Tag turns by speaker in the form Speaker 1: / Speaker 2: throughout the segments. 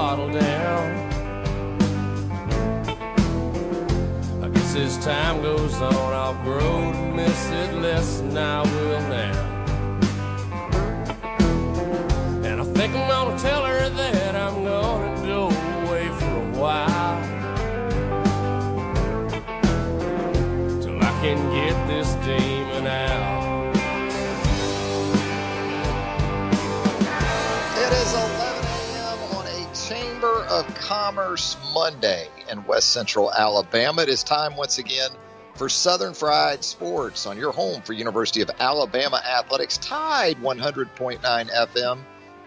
Speaker 1: Bottle down. I guess as time goes on, I'll grow to miss it less than I will now.
Speaker 2: Commerce Monday in West Central Alabama. It is time once again for Southern Fried Sports on your home for University of Alabama Athletics, Tide 100.9 FM.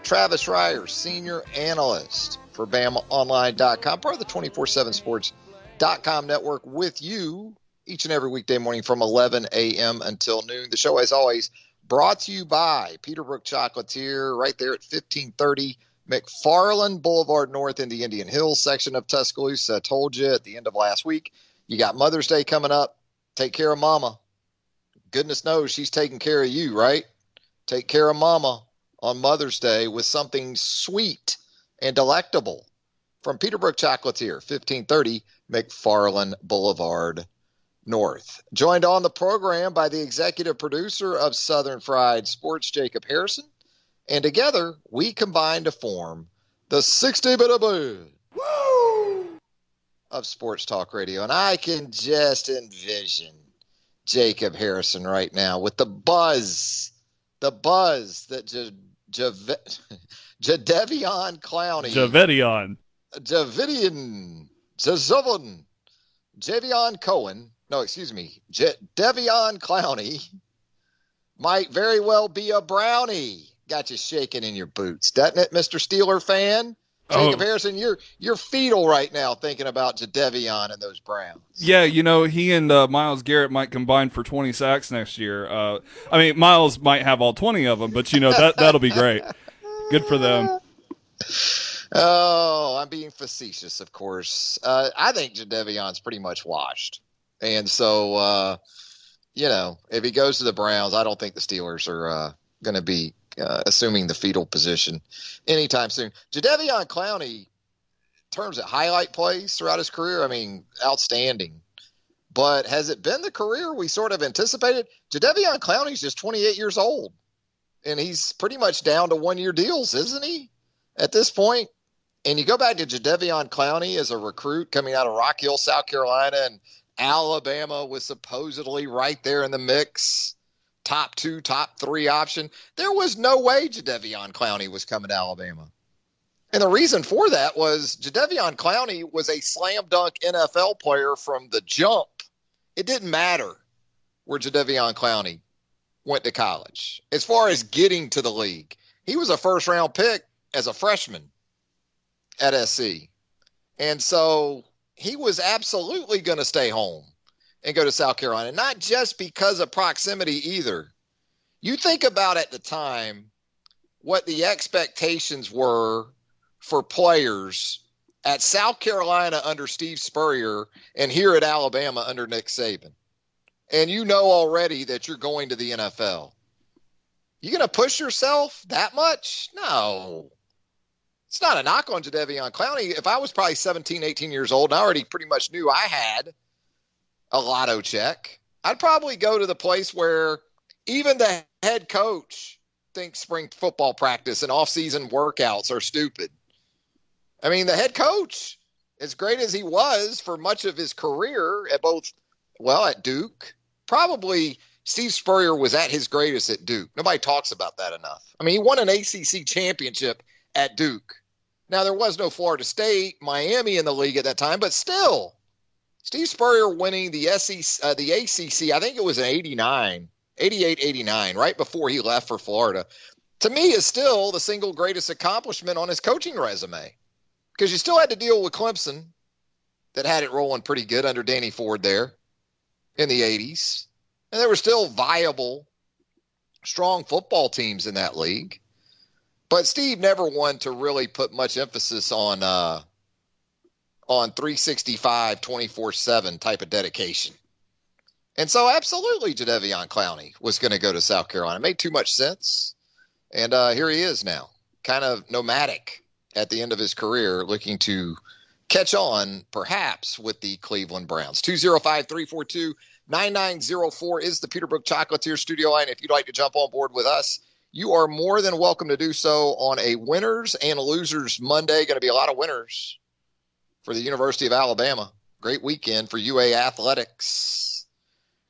Speaker 2: Travis Reier, senior analyst for BamaOnline.com, part of the 24 7 Sports.com network with you each and every weekday morning from 11 a.m. until noon. The show, as always, brought to you by Peterbrooke Chocolatier right there at 1530 McFarland Boulevard North in the Indian Hills section of Tuscaloosa. I told you at the end of last week, you got Mother's Day coming up. Take care of mama. Goodness knows she's taking care of you, right? Take care of mama on Mother's Day with something sweet and delectable from Peterbrooke Chocolatier, 1530 McFarland Boulevard North. Joined on the program by the executive producer of Southern Fried Sports, Jacob Harrison. And together, we combine to form the 60 bit of of Sports Talk Radio. And I can just envision Jacob Harrison right now with the buzz, the buzz that J- J- Jadeveon Clowney.
Speaker 3: Javedion.
Speaker 2: Javidian, Jazovin, Javion Cohen, no, excuse me, J- Devion Clowney might very well be a brownie. Got you shaking in your boots, doesn't it, Mr. Steeler fan? Jacob
Speaker 3: Oh.
Speaker 2: Harrison, you're you're fetal right now thinking about Jadeveon and those Browns.
Speaker 3: Yeah, you know, he and uh, Myles Garrett might combine for 20 sacks next year. Uh, I mean, Myles might have all 20 of them, but you know that that'll be great. Good for them.
Speaker 2: Oh, I'm being facetious, of course. Uh, I think Jadeveon's pretty much washed, and so uh, you know, if he goes to the Browns, I don't think the Steelers are uh, going to be uh, assuming the fetal position anytime soon. Jadeveon Clowney, terms of highlight plays throughout his career, I mean, outstanding. But has it been the career we sort of anticipated? Jadeveon Clowney's just 28 years old, and he's pretty much down to one year deals, isn't he? At this point, and you go back to Jadeveon Clowney as a recruit coming out of Rock Hill, South Carolina, and Alabama was supposedly right there in the mix, top two, top three option. There was no way Jadeveon Clowney was coming to Alabama. And the reason for that was Jadeveon Clowney was a slam dunk NFL player from the jump. It didn't matter where Jadeveon Clowney went to college. As far as getting to the league, he was a first round pick as a freshman at SC. And so he was absolutely going to stay home and go to South Carolina, not just because of proximity either. You think about at the time what the expectations were for players at South Carolina under Steve Spurrier and here at Alabama under Nick Saban. And you know already that you're going to the NFL. You going to push yourself that much? No. It's not a knock on Jadeveon Clowney. If I was probably 17, 18 years old and I already pretty much knew I had a lotto check, I'd probably go to the place where even the head coach thinks spring football practice and off-season workouts are stupid. I mean, the head coach, as great as he was for much of his career at both, well, at Duke, probably Steve Spurrier was at his greatest at Duke. Nobody talks about that enough. I mean, he won an ACC championship at Duke. Now there was no Florida State, Miami in the league at that time, but still, Steve Spurrier winning the SEC, uh, the ACC. I think it was an 89, 88, 89, right before he left for Florida. To me, is still the single greatest accomplishment on his coaching resume because you still had to deal with Clemson that had it rolling pretty good under Danny Ford there in the 80s. And there were still viable, strong football teams in that league. But Steve never wanted to really put much emphasis on uh, on 365, 24 7 type of dedication. And so, absolutely, Jadeveon Clowney was going to go to South Carolina. It made too much sense. And uh, here he is now, kind of nomadic at the end of his career, looking to catch on perhaps with the Cleveland Browns. 205 342 9904 is the Peterbrooke Chocolatier studio line. If you'd like to jump on board with us, you are more than welcome to do so on a winners and losers Monday. Going to be a lot of winners for the University of Alabama. Great weekend for UA athletics.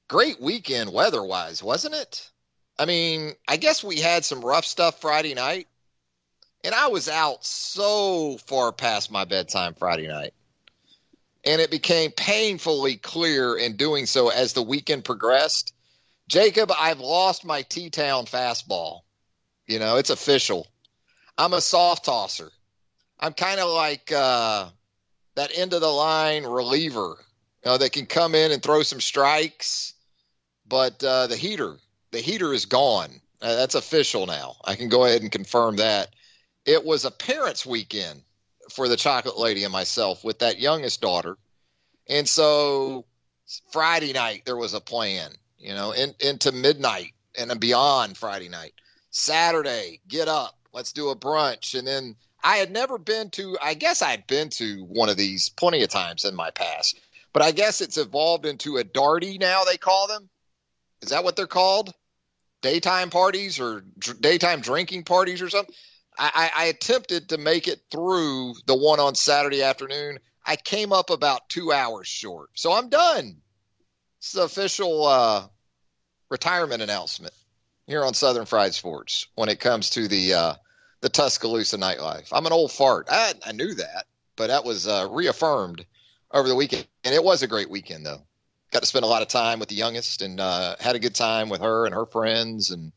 Speaker 2: Great weekend weather wise, wasn't it? I mean, I guess we had some rough stuff Friday night, and I was out so far past my bedtime Friday night. And it became painfully clear in doing so as the weekend progressed. Jacob, I've lost my T Town fastball. You know, it's official. I'm a soft tosser. I'm kind of like uh, that end of the line reliever, you know, that can come in and throw some strikes, but uh, the heater, the heater is gone. Uh, that's official now. I can go ahead and confirm that. It was a parents' weekend for the chocolate lady and myself with that youngest daughter, and so Friday night there was a plan, you know, in, into midnight and beyond Friday night. Saturday, get up, let's do a brunch. And then I had never been to, I guess I'd been to one of these plenty of times in my past, but I guess it's evolved into a darty now, they call them. Is that what they're called? Daytime parties or dr- daytime drinking parties or something? I, I, I attempted to make it through the one on Saturday afternoon. I came up about two hours short. So I'm done. It's the official uh, retirement announcement here on Southern Fried Sports when it comes to the uh, the Tuscaloosa nightlife. I'm an old fart. I, I knew that, but that was uh, reaffirmed over the weekend, and it was a great weekend though. Got to spend a lot of time with the youngest, and uh, had a good time with her and her friends and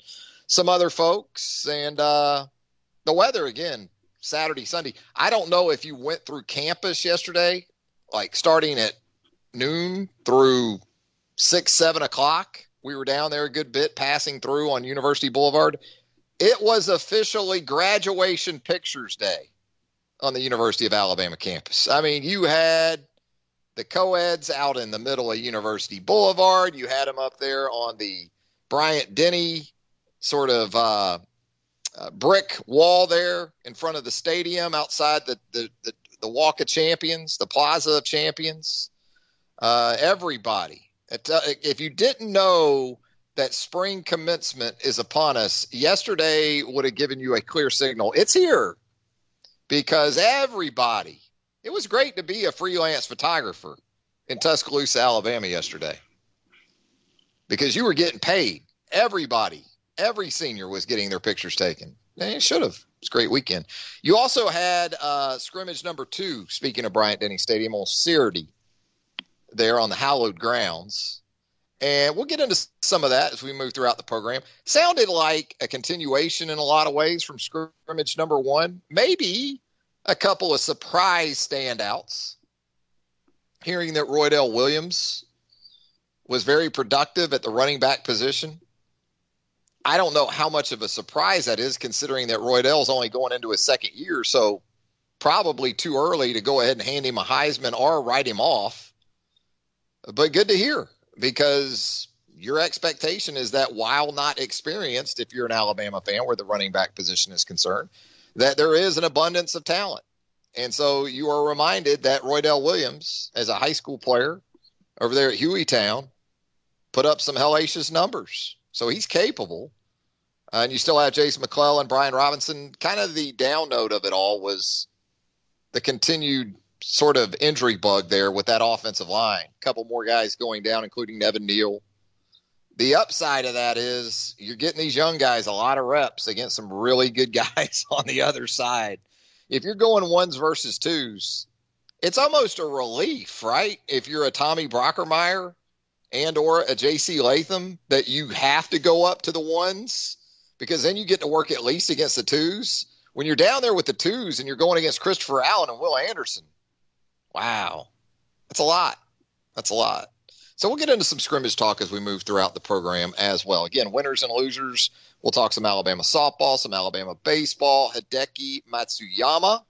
Speaker 2: some other folks, and uh, the weather again. Saturday, Sunday. I don't know if you went through campus yesterday, like starting at noon through six, seven o'clock we were down there a good bit, passing through on University Boulevard. It was officially graduation pictures day on the University of Alabama campus. I mean, you had the co-eds out in the middle of University Boulevard. You had them up there on the Bryant Denny sort of uh, uh, brick wall there in front of the stadium outside the, the, the, the Walk of Champions, the Plaza of Champions. Uh, everybody uh, if you didn't know that spring commencement is upon us, yesterday would have given you a clear signal. It's here because everybody, it was great to be a freelance photographer in Tuscaloosa, Alabama yesterday because you were getting paid. Everybody, every senior was getting their pictures taken. It should have. It's a great weekend. You also had uh, scrimmage number two, speaking of Bryant Denny Stadium, on Saturday there on the hallowed grounds. And we'll get into some of that as we move throughout the program. Sounded like a continuation in a lot of ways from scrimmage number one. Maybe a couple of surprise standouts. Hearing that Roydell Williams was very productive at the running back position. I don't know how much of a surprise that is, considering that Roydell's only going into his second year. So probably too early to go ahead and hand him a Heisman or write him off but good to hear because your expectation is that while not experienced, if you're an Alabama fan where the running back position is concerned, that there is an abundance of talent. And so you are reminded that Roydell Williams, as a high school player over there at Hueytown, put up some hellacious numbers. So he's capable. Uh, and you still have Jason McClellan, Brian Robinson. Kind of the down note of it all was the continued sort of injury bug there with that offensive line. A couple more guys going down, including Nevin Neal. The upside of that is you're getting these young guys a lot of reps against some really good guys on the other side. if you're going ones versus twos, it's almost a relief, right? If you're a Tommy Brockermeyer and or a JC Latham, that you have to go up to the ones because then you get to work at least against the twos. When you're down there with the twos and you're going against Christopher Allen and Will Anderson, wow, that's a lot. That's a lot. So we'll get into some scrimmage talk as we move throughout the program as well. Again, winners and losers. We'll talk some Alabama softball, some Alabama baseball. Hideki Matsuyama,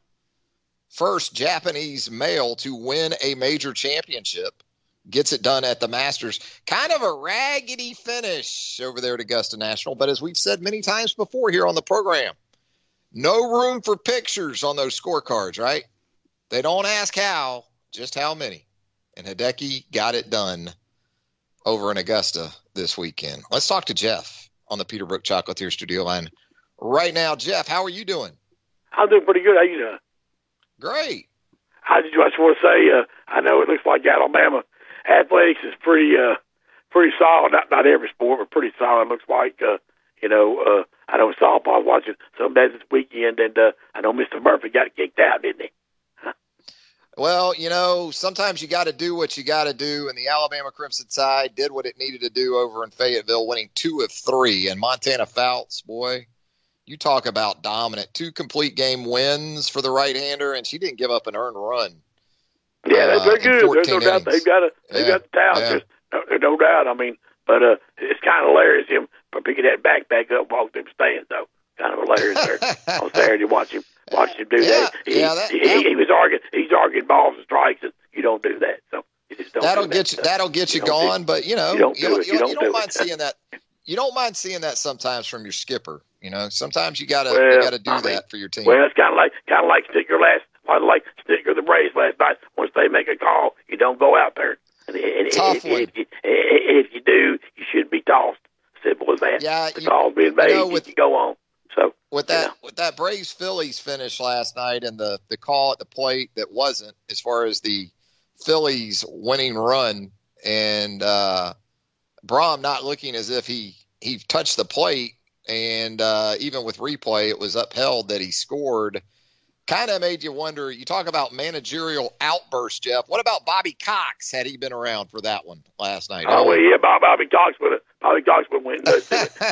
Speaker 2: first Japanese male to win a major championship, gets it done at the Masters. Kind of a raggedy finish over there at Augusta National, but as we've said many times before here on the program, no room for pictures on those scorecards, right? They don't ask how, just how many and Hideki got it done over in Augusta this weekend. Let's talk to Jeff on the Peterbrooke Chocolatier studio line right now. Jeff, how are you doing?
Speaker 4: I'm doing pretty good. How you doing?
Speaker 2: Great.
Speaker 4: I just, I just want to say, uh, I know it looks like Alabama athletics is pretty, uh, pretty solid. Not not every sport, but pretty solid. It looks like, uh, you know, uh, I know softball. I was watching some days this weekend, and uh, I know Mr. Murphy got kicked out, didn't he?
Speaker 2: Well, you know, sometimes you got to do what you got to do, and the Alabama Crimson Tide did what it needed to do over in Fayetteville, winning two of three. And Montana Fouts, boy, you talk about dominant. Two complete game wins for the right-hander, and she didn't give up an earned run.
Speaker 4: Yeah, uh, they're good. There's no doubt they've got a they yeah, got the talent. Yeah. There's no, no doubt. I mean, but uh, it's kind of hilarious him picking that backpack up, walking them stands though. Kind of hilarious there on Saturday. Watch him watched him do
Speaker 2: yeah,
Speaker 4: that.
Speaker 2: He, yeah, that,
Speaker 4: he, he, he, was arguing. He's arguing balls and strikes, and you don't do that. So don't
Speaker 2: that'll
Speaker 4: do
Speaker 2: get that
Speaker 4: you. Stuff.
Speaker 2: That'll get you, you going. But you know,
Speaker 4: you don't,
Speaker 2: you,
Speaker 4: do you,
Speaker 2: don't,
Speaker 4: you don't,
Speaker 2: mind seeing that. You don't mind seeing that sometimes from your skipper. You know, sometimes you gotta
Speaker 4: well,
Speaker 2: you gotta do
Speaker 4: I
Speaker 2: that
Speaker 4: mean,
Speaker 2: for your team.
Speaker 4: Well, it's kind of like kind of like Snitker last, like Snitker the Braves last night. Once they make a call, you don't go out there. And, and,
Speaker 2: Tough
Speaker 4: and,
Speaker 2: one.
Speaker 4: And, and, if you do, you should be tossed. Simple as that.
Speaker 2: Yeah,
Speaker 4: the
Speaker 2: you,
Speaker 4: call's being made.
Speaker 2: You know, with,
Speaker 4: you go on. So
Speaker 2: with that with that Braves Phillies finish last night and the the call at the plate that wasn't as far as the Phillies winning run and uh Braum not looking as if he he touched the plate and uh even with replay it was upheld that he scored. Kind of made you wonder you talk about managerial outburst Jeff. What about Bobby Cox? Had he been around for that one last night?
Speaker 4: Oh well, yeah Bobby Cox would have Bobby Cox would win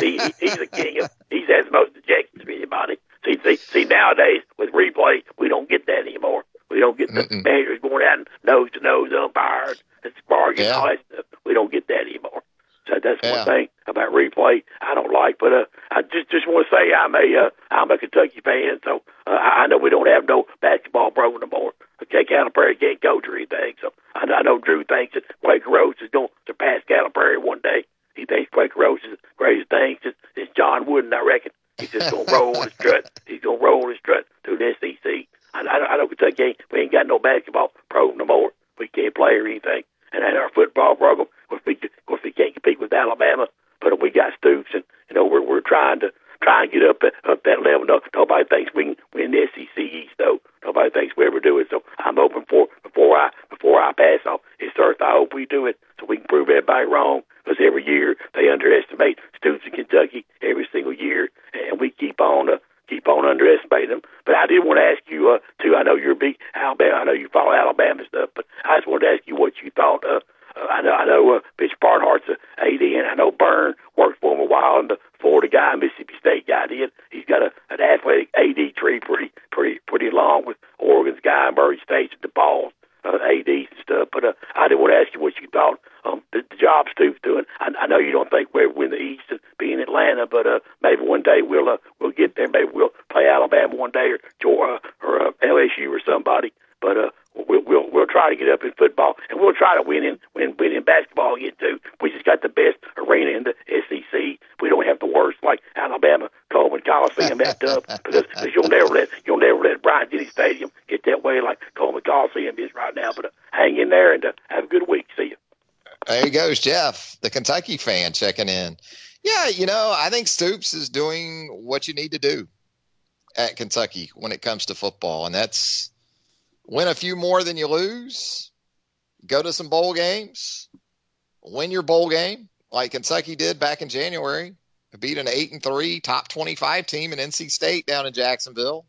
Speaker 4: he, he's a king of he's has most ejections of anybody. See, see, see, nowadays with replay, we don't get that anymore. We don't get the
Speaker 2: Mm-mm.
Speaker 4: managers going out and nose to nose umpires and sparring
Speaker 2: Yeah.
Speaker 4: and all that stuff. We don't get that anymore. So that's
Speaker 2: Yeah.
Speaker 4: one thing about replay I don't like. But uh, I just just want to say I'm a uh, I'm a Kentucky fan, so uh, I know we don't have no basketball program anymore. Okay, Calipari can't coach or anything, so I know, I know Drew thinks that Quaker Rose is going to surpass Calipari one day. He thinks is the greatest thing since, since John Wooden, I reckon. He's just gonna roll his strut. He's gonna roll his strut through the SEC. I, I, I know Kentucky ain't, we ain't got no basketball program no more. We can't play or anything. And then our football program, of course, we, of course, we can't compete with Alabama. But we got Stoops, and you know we're we're trying to try and get up up that level. No, nobody thinks we can win the SEC East, though. Nobody thinks we ever do it. So I'm hoping for before I before I pass off his earth, I hope we do it so we can prove everybody wrong. Because every year they underestimate Stoops in Kentucky every single year, and we keep on uh, keep on underestimating them. But I did want to ask you uh, too. I know you're a big Alabama. I know you follow Alabama stuff, but I just wanted to ask you what you thought. Uh, uh, I know I know uh, Mitch Barnhart's a AD, and I know Byrne worked for him a while, and the Florida guy, Mississippi State guy did. He's got a an athletic AD tree pretty pretty pretty long with Oregon's guy, Murray State, and the balls. Uh, ADs and stuff, but uh, I did want to ask you what you thought um, the, the job Stu's doing. I, I know you don't think we'll win the East and be in Atlanta, but uh, maybe one day we'll uh, we'll get there. Maybe we'll play Alabama one day or Georgia or uh, LSU or somebody. But uh, we'll, we'll we'll try to get up in football and we'll try to win in win win in basketball again too. We just got the best arena in the SEC. We don't have the worst like Alabama Coleman Coliseum at Dub because, because you'll never let you'll never let Bryant Denny Stadium get that way like Coleman Coliseum is right now. But uh, hang in there and uh, have a good week. See you.
Speaker 2: There he goes, Jeff, the Kentucky fan checking in. Yeah, you know, I think Stoops is doing what you need to do at Kentucky when it comes to football, and that's win a few more than you lose, go to some bowl games, win your bowl game like Kentucky did back in January, beat an eight and three top twenty five team in NC State down in Jacksonville.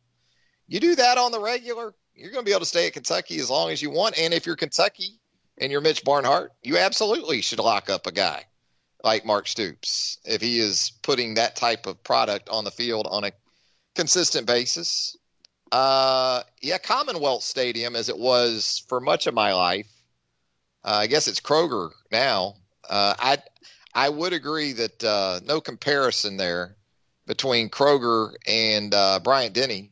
Speaker 2: You do that on the regular, you're going to be able to stay at Kentucky as long as you want. And if you're Kentucky and you're Mitch Barnhart, you absolutely should lock up a guy like Mark Stoops if he is putting that type of product on the field on a consistent basis. Uh, yeah, Commonwealth Stadium, as it was for much of my life, uh, I guess it's Kroger now. Uh, I I would agree that uh, no comparison there between Kroger and uh, Bryant Denny.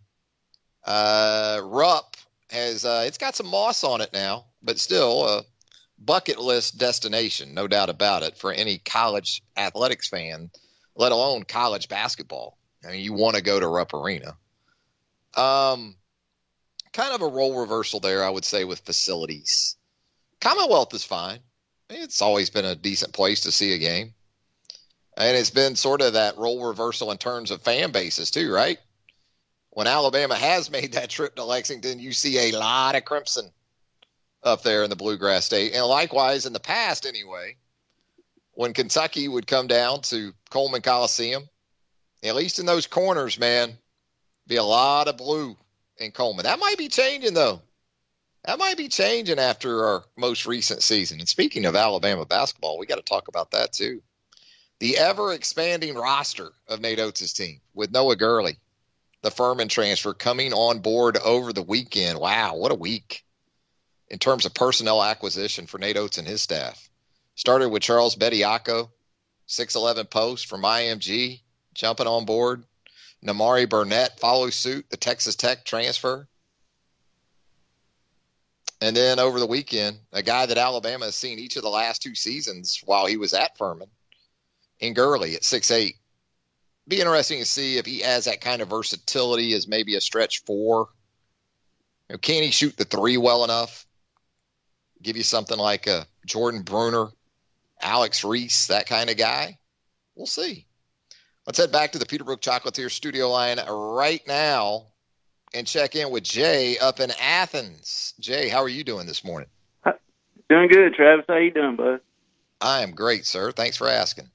Speaker 2: Uh, Rupp has uh, it's got some moss on it now, but still bucket list destination, no doubt about it, for any college athletics fan, let alone college basketball. I mean, you want to go to Rupp Arena. Um, kind of a role reversal there, I would say, with facilities. Commonwealth is fine. It's always been a decent place to see a game. And it's been sort of that role reversal in terms of fan bases, too, right? When Alabama has made that trip to Lexington, you see a lot of crimson up there in the Bluegrass State. And likewise, in the past, anyway, when Kentucky would come down to Coleman Coliseum, at least in those corners, man, be a lot of blue in Coleman. That might be changing though. That might be changing after our most recent season. And speaking of Alabama basketball, we got to talk about that too. The ever expanding roster of Nate Oats' team with Noah Gurley, the Furman transfer coming on board over the weekend. Wow, what a week in terms of personnel acquisition for Nate Oats and his staff. Started with Charles Bediako, 6'11 post from IMG, jumping on board. Nimari Burnett follows suit, the Texas Tech transfer. And then over the weekend, a guy that Alabama has seen each of the last two seasons while he was at Furman, in Gurley at six eight. Be interesting to see if he has that kind of versatility as maybe a stretch four. You know, can he shoot the three well enough? Give you something like a Jordan Bruner, Alex Reese, that kind of guy. We'll see. Let's head back to the Peterbrooke Chocolatier studio line right now and check in with Jay up in Athens. Jay, how are you doing this morning?
Speaker 5: Doing good, Travis. How you doing, bud?
Speaker 2: I am great, sir. Thanks for asking.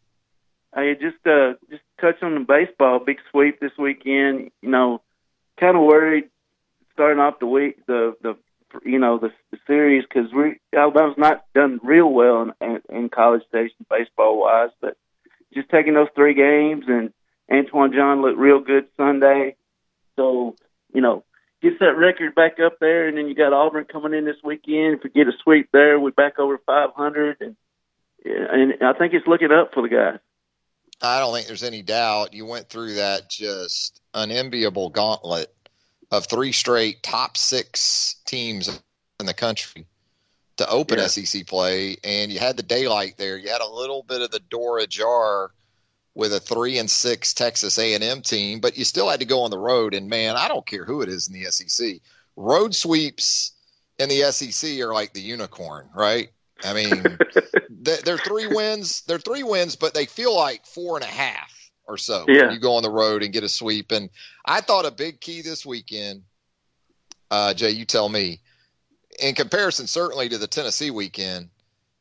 Speaker 5: Hey, just uh, just touch on the baseball big sweep this weekend. You know, kind of worried starting off the week, the the you know the, the series because we Alabama's not done real well in, in College Station baseball wise, but just taking those three games and Antoine Jean looked real good Sunday. So, you know, gets that record back up there, and then you got Auburn coming in this weekend. If we get a sweep there, we're back over 500, and and I think it's looking up for the guys.
Speaker 2: I don't think there's any doubt. You went through that just unenviable gauntlet of three straight top six teams in the country to open yeah. SEC play, and you had the daylight there. You had a little bit of the door ajar with a three and six Texas A&M team, but you still had to go on the road. And man, I don't care who it is in the SEC. Road sweeps in the SEC are like the unicorn, right? I mean, they're three wins. They're three wins, but they feel like four and a half or so.
Speaker 5: Yeah.
Speaker 2: You go on the road and get a sweep. And I thought a big key this weekend, uh, Jay, you tell me, in comparison, certainly to the Tennessee weekend,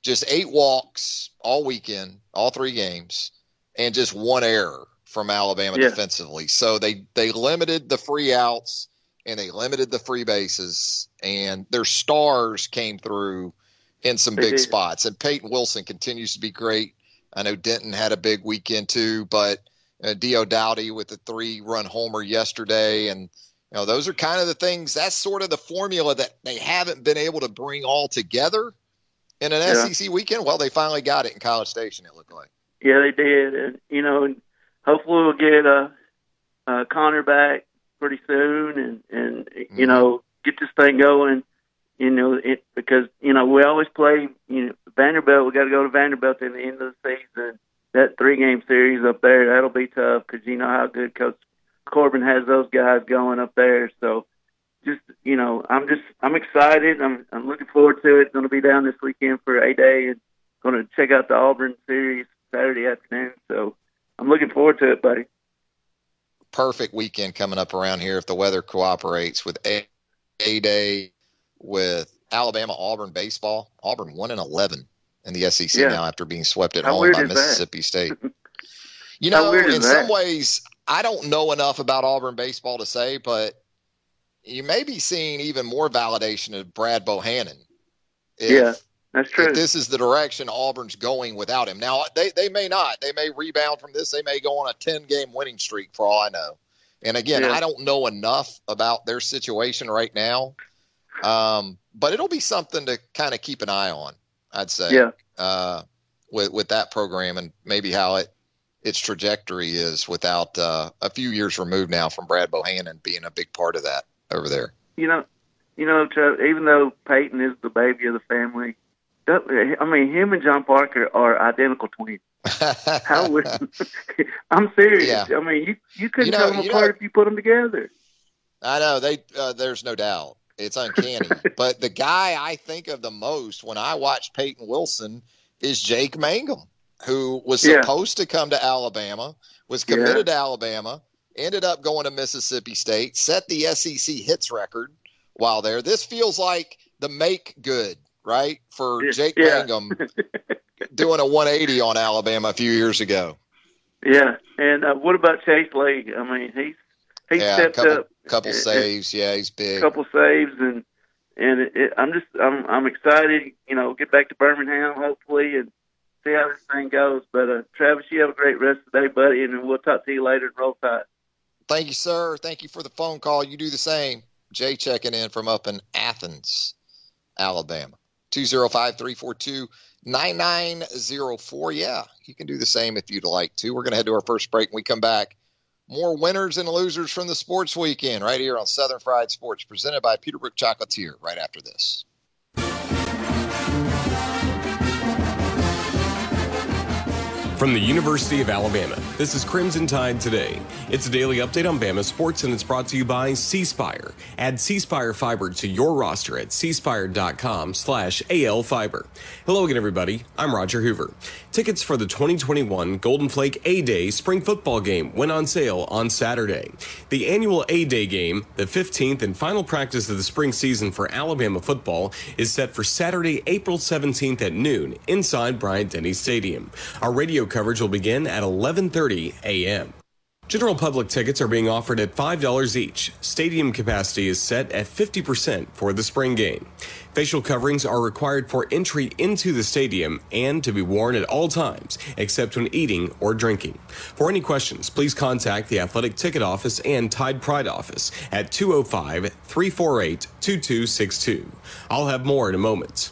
Speaker 2: just eight walks all weekend, all three games, and just one error from Alabama yeah. defensively. So they they limited the free outs and they limited the free bases, and their stars came through in some big spots. And Peyton Wilson continues to be great. I know Denton had a big weekend too, but uh, Diodati with the three run homer yesterday, and you know, those are kind of the things. That's sort of the formula that they haven't been able to bring all together in an yeah. SEC weekend. Well, they finally got it in College Station. It looked like.
Speaker 5: Yeah, they did, and you know, hopefully we'll get uh, uh, Connor back pretty soon, and and mm-hmm. you know, get this thing going. You know, it because you know we always play. You know, Vanderbilt. We got to go to Vanderbilt at the end of the season. That three game series up there, that'll be tough because you know how good Coach Corbin has those guys going up there. So just you know, I'm just I'm excited. I'm I'm looking forward to it. Going to be down this weekend for a day and going to check out the Auburn series Saturday afternoon. So I'm looking forward to it, buddy.
Speaker 2: Perfect weekend coming up around here if the weather cooperates with a, a day with Alabama Auburn baseball. Auburn one and eleven in the SEC yeah. now after being swept at
Speaker 5: How
Speaker 2: home by Mississippi
Speaker 5: that?
Speaker 2: State. You know, in some ways, I don't know enough about Auburn baseball to say, but you may be seeing even more validation of Brad Bohannon.
Speaker 5: If, yeah, that's true.
Speaker 2: If this is the direction Auburn's going without him. Now, they, they may not. They may rebound from this. They may go on a 10 game winning streak for all I know. And again, yeah. I don't know enough about their situation right now. Um, but it'll be something to kind of keep an eye on, I'd say.
Speaker 5: Yeah.
Speaker 2: Uh, with with that program and maybe how it its trajectory is without uh, a few years removed now from Brad Bohannon being a big part of that over there.
Speaker 5: You know, you know, even though Peyton is the baby of the family, I mean, him and John Parker are identical twins. How would I'm serious? Yeah. I mean, you you couldn't you know, tell them apart know, if you put them together.
Speaker 2: I know they. Uh, there's no doubt. It's uncanny. but the guy I think of the most when I watch Peyton Wilson is Jake Mangum, who was yeah. supposed to come to Alabama, was committed yeah. to Alabama, ended up going to Mississippi State, set the SEC hits record while there. This feels like the make good, right, for Jake yeah. Mangum doing a 180 on Alabama a few years ago.
Speaker 5: Yeah, and uh, what about Chase Lee? I mean, he's he yeah, stepped
Speaker 2: couple,
Speaker 5: up.
Speaker 2: Couple saves, yeah, he's big.
Speaker 5: Couple saves, and and it, it, I'm just I'm I'm excited. You know, get back to Birmingham hopefully and see how this thing goes. But uh, Travis, you have a great rest of the day, buddy, and we'll talk to you later. Roll Tide.
Speaker 2: Thank you, sir. Thank you for the phone call. You do the same. Jay checking in from up in Athens, Alabama. 205 342 9904. Yeah, you can do the same if you'd like to. We're going to head to our first break. When we come back, more winners and losers from the sports weekend right here on Southern Fried Sports, presented by Peterbrooke Chocolatier right after this.
Speaker 6: From the University of Alabama, this is Crimson Tide Today. It's a daily update on Bama sports, and it's brought to you by C Spire. Add C Spire Fiber to your roster at cspire.com slash alfiber. Hello again, everybody. I'm Roger Hoover. Tickets for the 2021 Golden Flake A-Day spring football game went on sale on Saturday. The annual A-Day game, the 15th and final practice of the spring season for Alabama football, is set for Saturday, April 17th at noon inside Bryant-Denny Stadium. Our radio coverage will begin at 11:30 a.m. General public tickets are being offered at $5 each. Stadium capacity is set at 50% for the spring game. Facial coverings are required for entry into the stadium and to be worn at all times, except when eating or drinking. For any questions, please contact the Athletic Ticket Office and Tide Pride Office at 205 348 2262. I'll have more in a moment.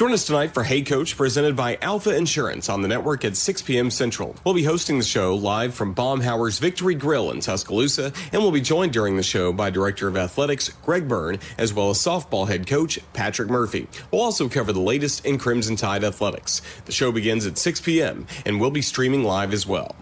Speaker 6: Join us tonight for Hey Coach, presented by Alpha Insurance on the network at 6 p.m. Central. We'll be hosting the show live from Baumhower's Victory Grill in Tuscaloosa, and we'll be joined during the show by Director of Athletics Greg Byrne, as well as softball head coach Patrick Murphy. We'll also cover the latest in Crimson Tide athletics. The show begins at 6 p.m., and we'll be streaming live as well.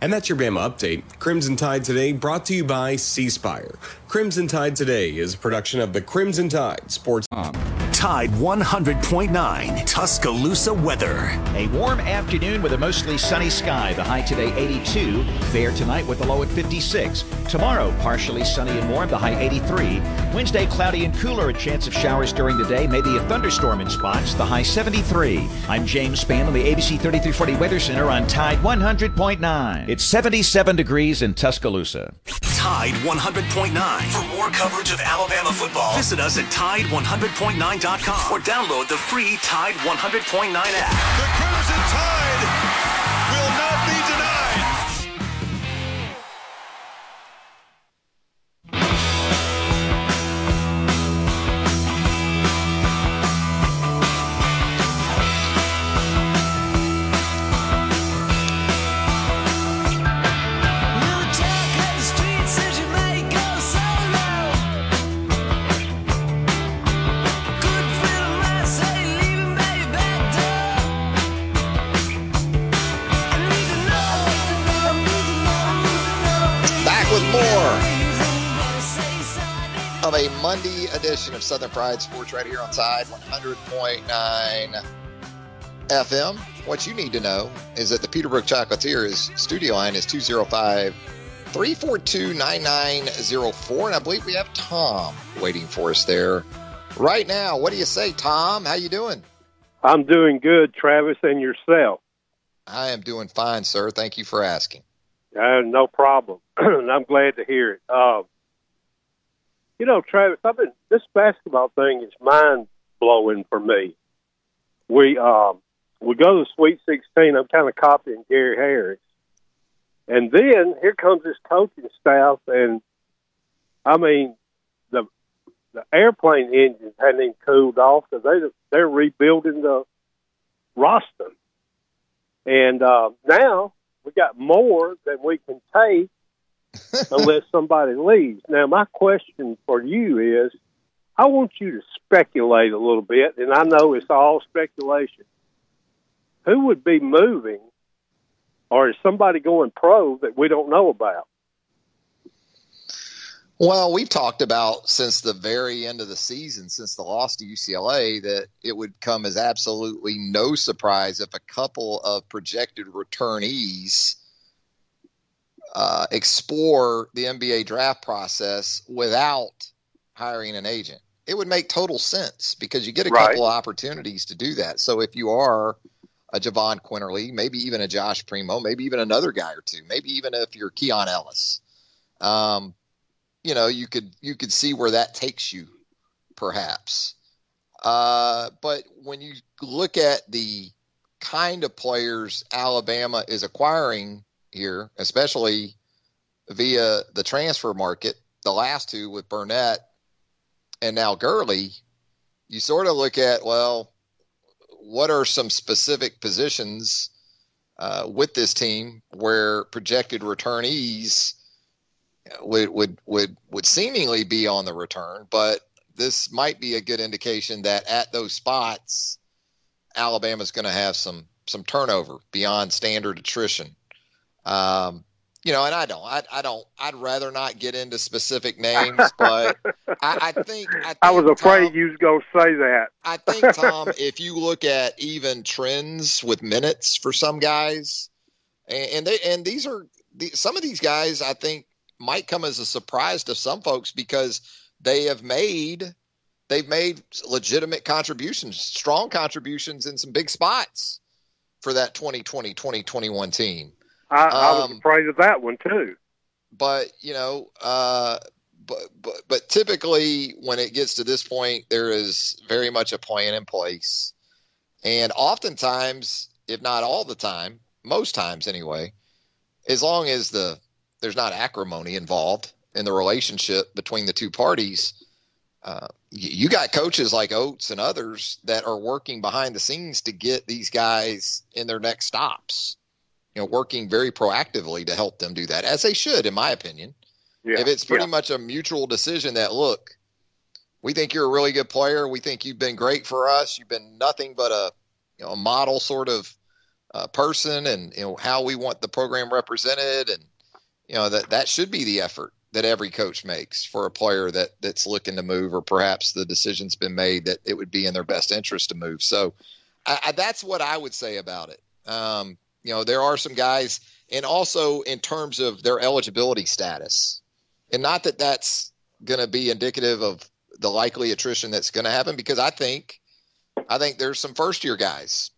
Speaker 6: And that's your Bama update. Crimson Tide Today brought to you by C Spire. Crimson Tide Today is a production of the Crimson Tide Sports.
Speaker 7: Um, Tide 100.9 Tuscaloosa weather.
Speaker 8: A warm afternoon with a mostly sunny sky. The high today 82. Fair tonight with a low at 56. Tomorrow partially sunny and warm. The high 83. Wednesday cloudy and cooler. A chance of showers during the day. Maybe a thunderstorm in spots. The high 73. I'm James Spann on the ABC 3340 Weather Center on Tide 100.9. It's 77 degrees in Tuscaloosa.
Speaker 7: Tide 100.9. For more coverage of Alabama football, visit us at Tide100.9.com or download the free Tide 100.9 app.
Speaker 9: The Crimson Tide
Speaker 2: edition of Southern Fried Sports right here on Tide 100.9 FM. What you need to know is that the Peterbrooke Chocolatier is studio line is 205 342 9904. And I believe we have Tom waiting for us there right now. What do you say, Tom? How you doing?
Speaker 10: I'm doing good, Travis, and yourself.
Speaker 2: I am doing fine, sir. Thank you for asking.
Speaker 10: Uh, no problem. I'm glad to hear it. Uh, you know, Travis, I've been this basketball thing is mind blowing for me. We um, we go to the Sweet 16. I'm kind of copying Gary Harris, and then here comes this coaching staff, and I mean, the the airplane engines hadn't even cooled off because they they're rebuilding the roster, and uh, now we got more than we can take unless somebody leaves. Now, my question for you is I want you to speculate a little bit, and I know it's all speculation. Who would be moving, or is somebody going pro that we don't know about?
Speaker 2: Well, we've talked about since the very end of the season, since the loss to UCLA, that it would come as absolutely no surprise if a couple of projected returnees uh, explore the NBA draft process without hiring an agent. It would make total sense because you get a
Speaker 10: Right.
Speaker 2: couple of opportunities to do that. So if you are a Jahvon Quinerly, maybe even a Josh Primo, maybe even another guy or two, maybe even if you're Keon Ellis, um, you know, you could you could see where that takes you, perhaps. Uh, but when you look at the kind of players Alabama is acquiring here, especially via the transfer market, the last two with Burnett and now Gurley, you sort of look at well, what are some specific positions uh, with this team where projected returnees would would would would seemingly be on the return, but this might be a good indication that at those spots, Alabama's going to have some some turnover beyond standard attrition. Um, you know, and I don't, I, I don't, I'd rather not get into specific names, but I, I think I, think,
Speaker 10: I was afraid
Speaker 2: Tom,
Speaker 10: you was going to say that.
Speaker 2: I think Tom, if you look at even trends with minutes for some guys, and, and they and these are the, some of these guys, I think might come as a surprise to some folks because they have made they've made legitimate contributions, strong contributions in some big spots for that 2020 2021 team.
Speaker 10: I, I was
Speaker 2: Um,
Speaker 10: afraid of that one too.
Speaker 2: But, you know, uh but, but but typically when it gets to this point there is very much a plan in place. And oftentimes, if not all the time, most times anyway, as long as the there's not acrimony involved in the relationship between the two parties, uh, you, you got coaches like Oats and others that are working behind the scenes to get these guys in their next stops. You know, working very proactively to help them do that, as they should, in my opinion.
Speaker 10: Yeah.
Speaker 2: If it's pretty
Speaker 10: yeah.
Speaker 2: much a mutual decision that look, we think you're a really good player, we think you've been great for us, you've been nothing but a you know a model sort of uh, person, and you know how we want the program represented, and you know that that should be the effort that every coach makes for a player that that's looking to move, or perhaps the decision's been made that it would be in their best interest to move. So I, I, that's what I would say about it. Um, you know, there are some guys, and also in terms of their eligibility status, and not that that's going to be indicative of the likely attrition that's going to happen, because I think, I think there's some first year guys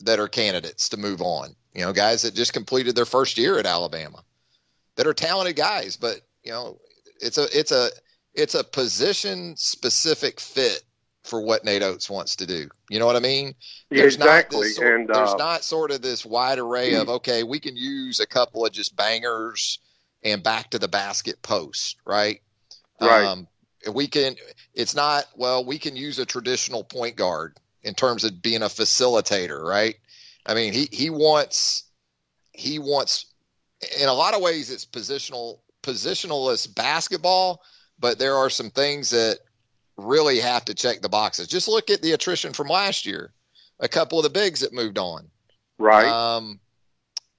Speaker 2: that are candidates to move on. You know, guys that just completed their first year at Alabama, that are talented guys, but you know, it's a it's a it's a position specific fit for what Nate Oats wants to do. You know what I mean? There's not
Speaker 10: exactly.
Speaker 2: this sort-
Speaker 10: and
Speaker 2: there's
Speaker 10: uh,
Speaker 2: not sort of this wide array of okay, we can use a couple of just bangers and back to the basket post, right?
Speaker 10: Right.
Speaker 2: Um, we can. It's not well. We can use a traditional point guard in terms of being a facilitator, right? I mean, he he wants he wants in a lot of ways it's positional positionalist basketball, but there are some things that really have to check the boxes. Just look at the attrition from last year. A couple of the bigs that moved on.
Speaker 10: right.
Speaker 2: Um,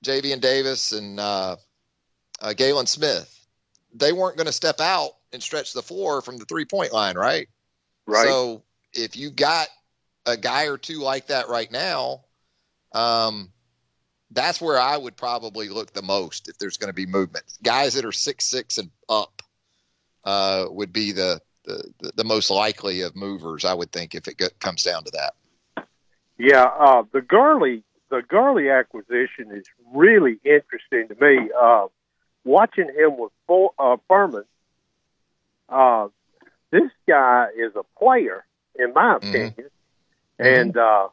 Speaker 2: and Davis and uh, uh, Galin Smith. They weren't going to step out and stretch the floor from the three point line, right?
Speaker 10: Right.
Speaker 2: So if you got a guy or two like that right now, um, that's where I would probably look the most if there's going to be movement. Guys that are six six and up uh, would be the, the the most likely of movers, I would think, if it comes down to that.
Speaker 10: Yeah, uh, the Gurley the Gurley acquisition is really interesting to me. Uh, watching him with full, uh, Furman, uh, this guy is a player, in my opinion, and uh,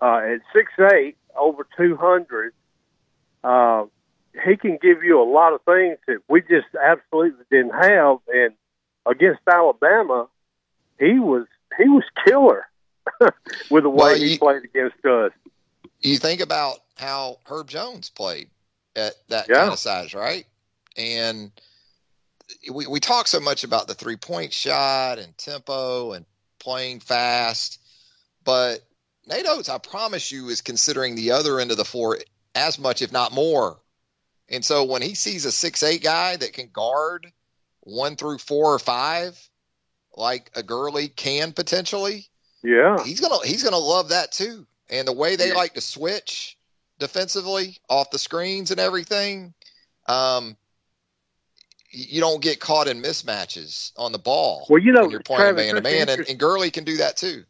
Speaker 10: uh, at six eight, over two hundred, uh, he can give you a lot of things that we just absolutely didn't have. And against Alabama, he was he was killer with the way
Speaker 2: Well,
Speaker 10: he played against us.
Speaker 2: You think about how Herb Jones played at that
Speaker 10: Yeah.
Speaker 2: kind of size, right? And we we talk so much about the three point shot and tempo and playing fast, but Nate Oats, I promise you, is considering the other end of the floor as much, if not more. And so when he sees a six eight guy that can guard one through four or five, like a Gurley can potentially,
Speaker 10: Yeah,
Speaker 2: he's gonna he's gonna love that too. And the way they like to switch defensively off the screens and everything, um, you don't get caught in mismatches on the ball.
Speaker 10: Well, you know,
Speaker 2: when you're playing
Speaker 10: Travis,
Speaker 2: man to man, and, and Gurley can do that too.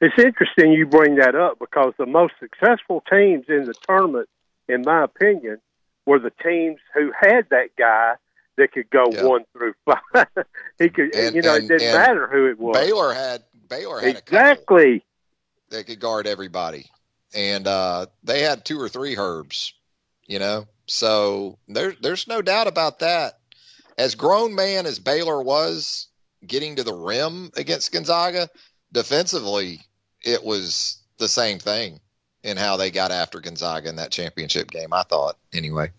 Speaker 10: it's interesting you bring that up because the most successful teams in the tournament, in my opinion, were the teams who had that guy that could go
Speaker 2: Yeah.
Speaker 10: one through five. he could,
Speaker 2: And-
Speaker 10: you know,
Speaker 2: and-
Speaker 10: it didn't matter who it was.
Speaker 2: Baylor had Baylor had
Speaker 10: exactly.
Speaker 2: that could guard everybody, and uh, they had two or three Herbs, you know. So there, there's no doubt about that. As grown man as Baylor was getting to the rim against Gonzaga, defensively, it was the same thing in how they got after Gonzaga in that championship game. I thought, anyway.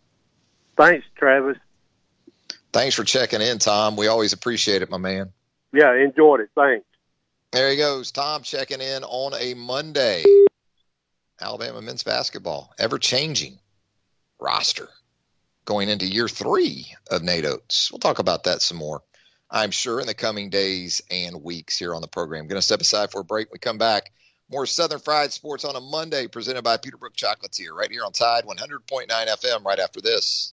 Speaker 10: Thanks, Travis.
Speaker 2: Thanks for checking in, Tom. We always appreciate it, my man.
Speaker 10: Yeah, enjoyed it. Thanks.
Speaker 2: There he goes. Tom checking in on a Monday. Alabama men's basketball, ever changing roster going into year three of Nate Oats. We'll talk about that some more, I'm sure, in the coming days and weeks here on the program. Going to step aside for a break. We come back. More Southern Fried Sports on a Monday, presented by Peterbrooke Chocolatier, right here on Tide 100.9 FM, right after this.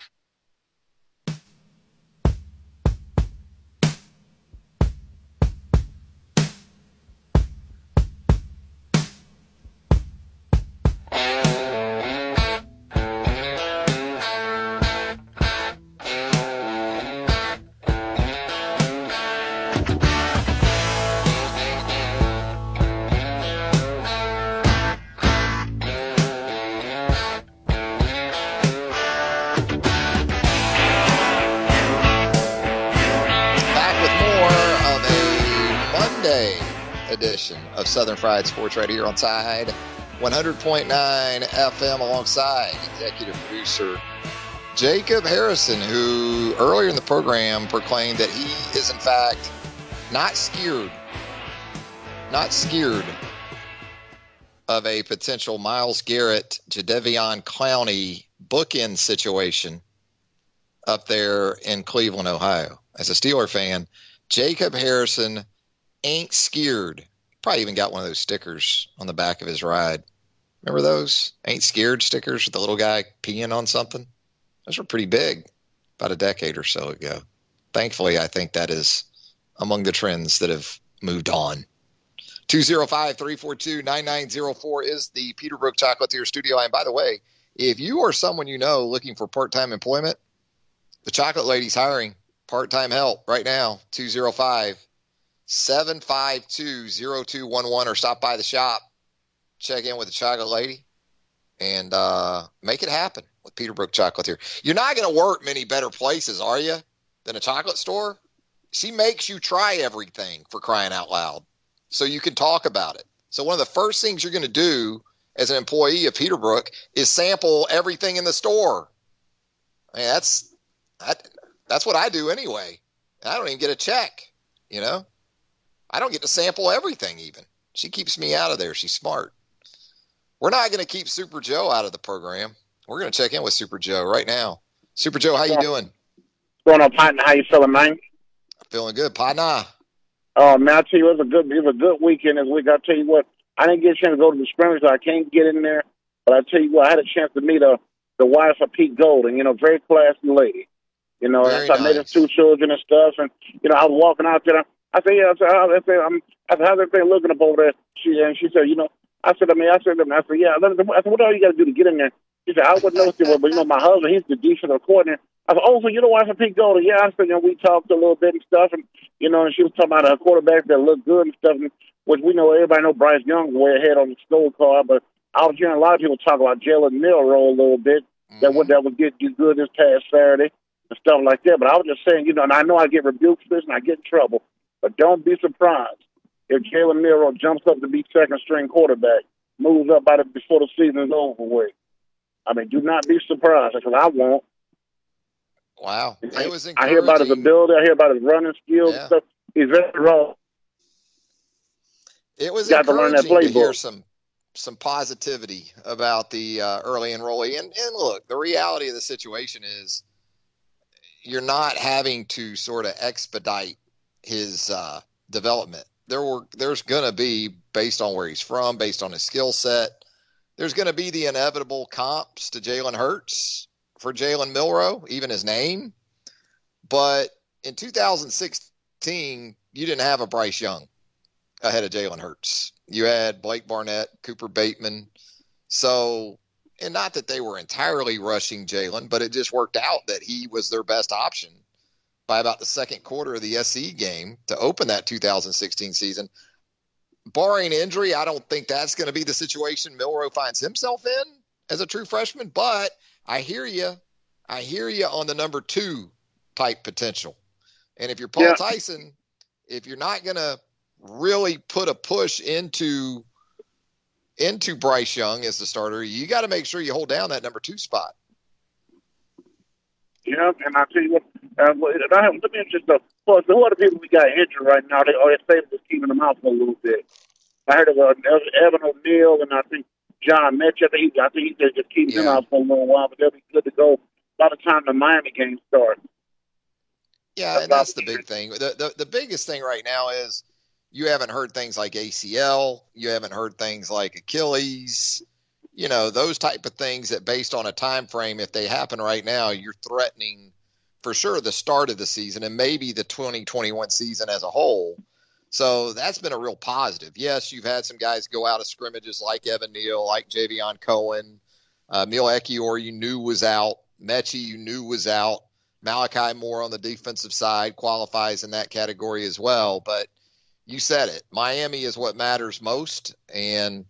Speaker 2: Fried Sports right here on Tide 100.9 FM alongside executive producer Jacob Harrison, who earlier in the program proclaimed that he is, in fact, not scared, not scared of a potential Myles Garrett, to Jadeveon Clowney bookend situation up there in Cleveland, Ohio. As a Steeler fan, Jacob Harrison ain't scared. Probably even got one of those stickers on the back of his ride. Remember those? Ain't scared stickers with the little guy peeing on something? Those were pretty big about a decade or so ago. Thankfully, I think that is among the trends that have moved on. 205 342 9904 is the Peterbrooke Chocolatier studio. And by the way, if you or someone you know looking for part time employment, the Chocolate Lady's hiring part time help right now. 205 752 0211 or stop by the shop, check in with the Chocolate Lady, and uh, make it happen with Peterbrooke Chocolatier. You're not going to work many better places, are you, than a chocolate store? She makes you try everything for crying out loud so you can talk about it. So, one of the first things you're going to do as an employee of Peterbrooke is sample everything in the store. I mean, that's that, that's what I do anyway. I don't even get a check, you know. I don't get to sample everything. Even she keeps me out of there. She's smart. We're not going to keep Super Joe out of the program. We're going to check in with Super Joe right now. Super Joe, how you doing?
Speaker 11: What's going on, partner? How you feeling, man?
Speaker 2: Feeling good, partner.
Speaker 11: Oh man, I tell you, it was a good, it was a good weekend this week. I tell you what, I didn't get a chance to go to the scrimmage, so I can't get in there. But I tell you what, I had a chance to meet a the wife of Pete Golding. You know, very classy lady. You know,
Speaker 2: Very
Speaker 11: so I met his two children and stuff, and you know, I was walking out there. I said, yeah, I said, oh, I said, I'm, I said, how's everything looking up over there? She and she said, you know, I said, I mean, I said, I said, yeah. I said, what all you got to do to get in there? She said, I wouldn't know. She said, but you know, my husband, he's the defensive coordinator. I said, oh, so you know why for Pete Golding? Yeah, I said, you know, we talked a little bit and stuff, and you know, and she was talking about her quarterback that looked good and stuff, and, which we know everybody know Bryce Young's way ahead on the scorecard, but I was hearing a lot of people talk about Jalen Milroe a little bit. That mm-hmm. would that would get you good this past Saturday and stuff like that. But I was just saying, you know, and I know I get rebuked for this and I get in trouble, but don't be surprised if Jalen Milroe jumps up to be second string quarterback, moves up by the, before the season is over with. I mean, do not be surprised because I won't.
Speaker 2: Wow, it was
Speaker 11: I hear about his ability. I hear about his running skills
Speaker 2: Yeah.
Speaker 11: stuff. He's very raw.
Speaker 2: It was
Speaker 11: Got to learn that
Speaker 2: encouraging to hear some some positivity about the uh, early enrollee. And and look, the reality of the situation is you're not having to sort of expedite his uh, development. There were there's going to be based on where he's from, based on his skill set. There's going to be the inevitable comps to Jalen Hurts for Jalen Milroe, even his name. But in 2016, you didn't have a Bryce Young ahead of Jalen Hurts. You had Blake Barnett, Cooper Bateman. So, and not that they were entirely rushing Jalen, but it just worked out that he was their best option by about the second quarter of the SE game to open that 2016 season. Barring injury, I don't think that's going to be the situation Milroe finds himself in as a true freshman, but I hear you. I hear you on the number two type potential. And if you're Paul
Speaker 11: Yeah.
Speaker 2: Tyson, if you're not going to really put a push into into Bryce Young as the starter, you got to make sure you hold down that number two spot.
Speaker 11: Yeah, and I tell you what, uh, and I have, let me just uh, plus who are the people we got injured right now? They are they just keeping them out for a little bit. I heard of uh, Evan Neal and I think John Mitchell. I think he, I think he just keeping them out for a little while, but they'll be good to go by the time the Miami game starts.
Speaker 2: Yeah, and that's the big thing. The, the the biggest thing right now is you haven't heard things like ACL, you haven't heard things like Achilles, you know, those type of things that based on a time frame, if they happen right now, you're threatening for sure the start of the season and maybe the 2021 season as a whole. So that's been a real positive. Yes, you've had some guys go out of scrimmages like Evan Neal, like Javion Cohen, uh, Emil Ekiyor, you knew was out. Metchie, you knew was out. Malachi Moore on the defensive side qualifies in that category as well. But you said it. Miami is what matters most. And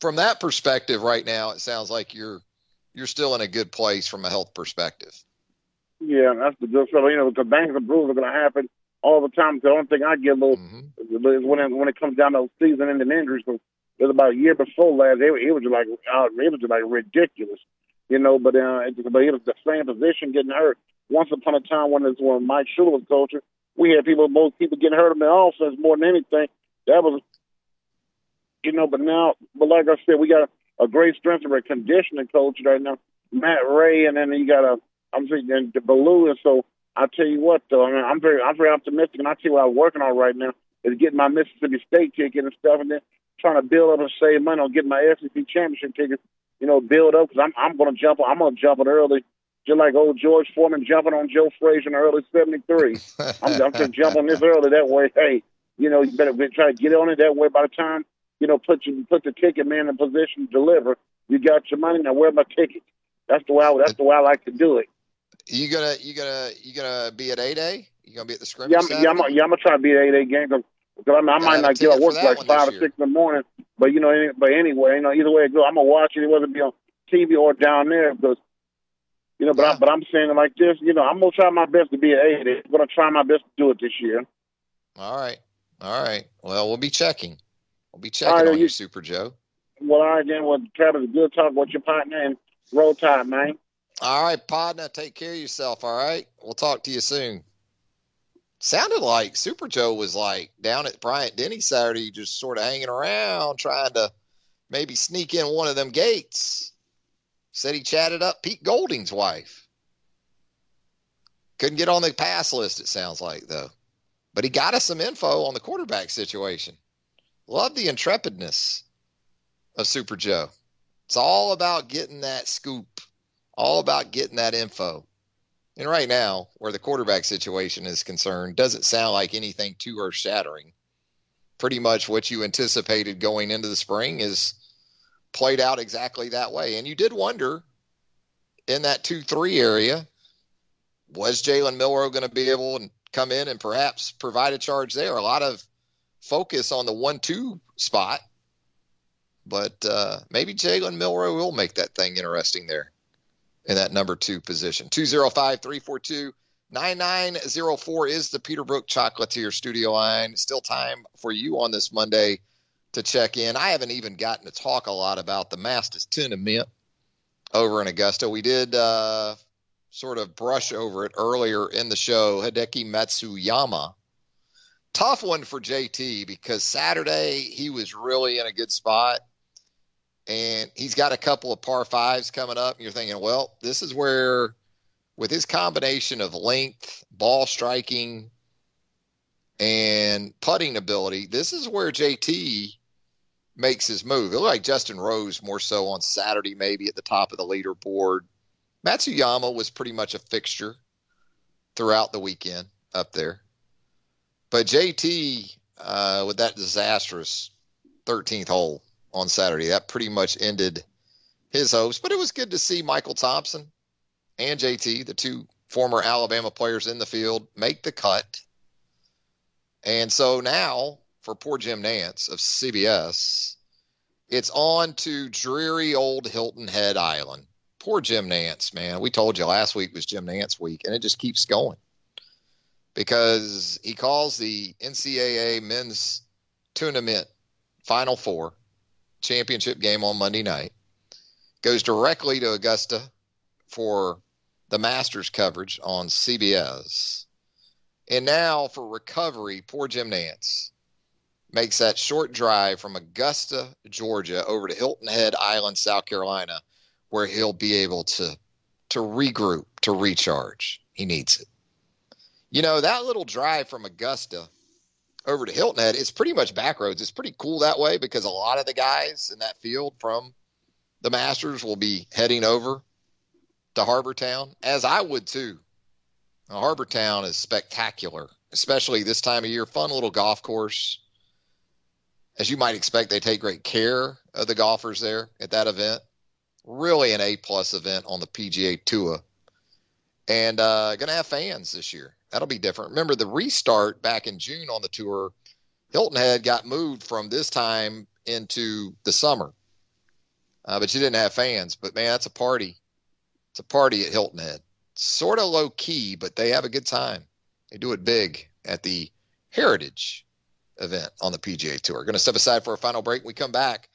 Speaker 2: from that perspective right now, it sounds like you're you're still in a good place from a health perspective.
Speaker 11: Yeah, that's the good stuff. You know, because bangs and bruises are going to happen all the time. The only thing I get a little is when it, when it comes down to season-ending injuries. So it was about a year before last. It, it was just like uh, it was just like ridiculous, you know. But uh, it, but it was the same position getting hurt. Once upon a time, when it was when Mike Shula was coaching, we had people, most people getting hurt in the offense more than anything. That was, you know. But now, but like I said, we got a, a great strength and conditioning coach right now, Matt Ray, and then you got a I'm saying the Ballou, and so I tell you what, though, I mean, I'm very, I'm very optimistic, and I tell you what I'm working on right now is getting my Mississippi State ticket and stuff, and then trying to build up and save money on getting my SEC championship ticket. You know, build up because I'm, I'm going to jump, I'm going to jump it early, just like old George Foreman jumping on Joe Frazier in the early '73. I'm, I'm jump on this early. That way, hey, you know, you better try to get on it that way. By the time you know, put you put the ticket man in position to deliver, you got your money. Now, where's my ticket? That's the way. I, that's the way I like to do it.
Speaker 2: You gonna you gonna you gonna be at eight A? You gonna be at the scrimmage?
Speaker 11: Yeah, I'm, yeah, I'm, yeah, I'm gonna try to be at eight A game because I, I might not get
Speaker 2: ticket
Speaker 11: work
Speaker 2: for
Speaker 11: till
Speaker 2: that
Speaker 11: like five or
Speaker 2: year.
Speaker 11: six in the morning. But you know, any, but anyway, you know, either way it go, I'm gonna watch it whether it be on TV or down there because you know. But I, but I'm saying it like this, you know, I'm gonna try my best to be at eight. I'm gonna try my best to do it this year.
Speaker 2: All right, all right. Well, we'll be checking. We'll be checking
Speaker 11: right,
Speaker 2: on
Speaker 11: you-
Speaker 2: you, Super Joe.
Speaker 11: Well, all right, then. Well, Travis, good talk with your partner and roll tide, man.
Speaker 2: All right, partner. Take care of yourself. All right. We'll talk to you soon. sounded like Super Joe was like down at Bryant Denny Saturday, just sort of hanging around, trying to maybe sneak in one of them gates. Said he chatted up Pete Golding's wife. Couldn't get on the pass list, it sounds like, though. But he got us some info on the quarterback situation. Love the intrepidness of Super Joe. It's all about getting that scoop, all about getting that info. And right now, where the quarterback situation is concerned, doesn't sound like anything too earth shattering. Pretty much what you anticipated going into the spring is played out exactly that way. And you did wonder in that 2 3 area, was Jalen Milroe going to be able to come in and perhaps provide a charge there? A lot of focus on the 1 2 spot, but uh, maybe Jalen Milroe will make that thing interesting there in that number two position. 205 342 9904 is the Peterbrooke Chocolatier studio line. Still time for you on this Monday to check in. I haven't even gotten to talk a lot about the Masters tournament over in Augusta. We did uh, sort of brush over it earlier in the show. Hideki Matsuyama. Tough one for JT because Saturday he was really in a good spot and he's got a couple of par fives coming up. And you're thinking, well, this is where, with his combination of length, ball striking, and putting ability, this is where JT makes his move. It looked like Justin Rose more so on Saturday, maybe at the top of the leaderboard. Matsuyama was pretty much a fixture throughout the weekend up there. But JT, uh, with that disastrous 13th hole, on Saturday. That pretty much ended his hopes. But it was good to see Michael Thompson and JT, the two former Alabama players in the field, make the cut. And so now for poor Jim Nantz of CBS, it's on to dreary old Hilton Head Island. Poor Jim Nantz, man. We told you last week was Jim Nantz week, and it just keeps going because he calls the NCAA men's tournament Final Four championship game on Monday night, goes directly to Augusta for the Masters coverage on CBS. And now for recovery, poor Jim Nantz makes that short drive from Augusta, Georgia, over to Hilton Head Island, South Carolina, where he'll be able to to regroup, to recharge. He needs it. You know, that little drive from Augusta over to Hilton Head, it's pretty much back roads. It's pretty cool that way because a lot of the guys in that field from the Masters will be heading over to Harbour Town, as I would too. Harbour Town is spectacular, especially this time of year. Fun little golf course. As you might expect, they take great care of the golfers there at that event. Really an A plus event on the PGA Tour. And uh, going to have fans this year. That'll be different. Remember the restart back in June on the tour, Hilton Head got moved from this time into the summer. Uh, but you didn't have fans. But man, that's a party. It's a party at Hilton Head. Sort of low key, but they have a good time. They do it big at the Heritage event on the PGA Tour. Going to step aside for a final break. When we come back.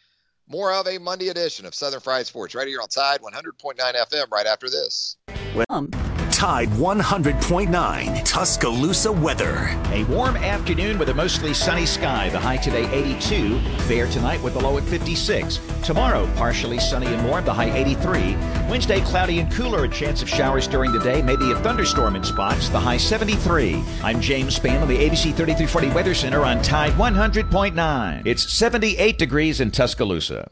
Speaker 2: More of a Monday edition of Southern Fried Sports right here on Tide 100.9 FM right after this.
Speaker 7: Well, Tide 100.9 Tuscaloosa weather.
Speaker 8: A warm afternoon with a mostly sunny sky. The high today 82. Fair tonight with the low at 56. Tomorrow, partially sunny and warm. The high 83. Wednesday, cloudy and cooler. A chance of showers during the day. Maybe a thunderstorm in spots. The high 73. I'm James Spann on the ABC 3340 Weather Center on Tide 100.9. It's 78 degrees in Tuscaloosa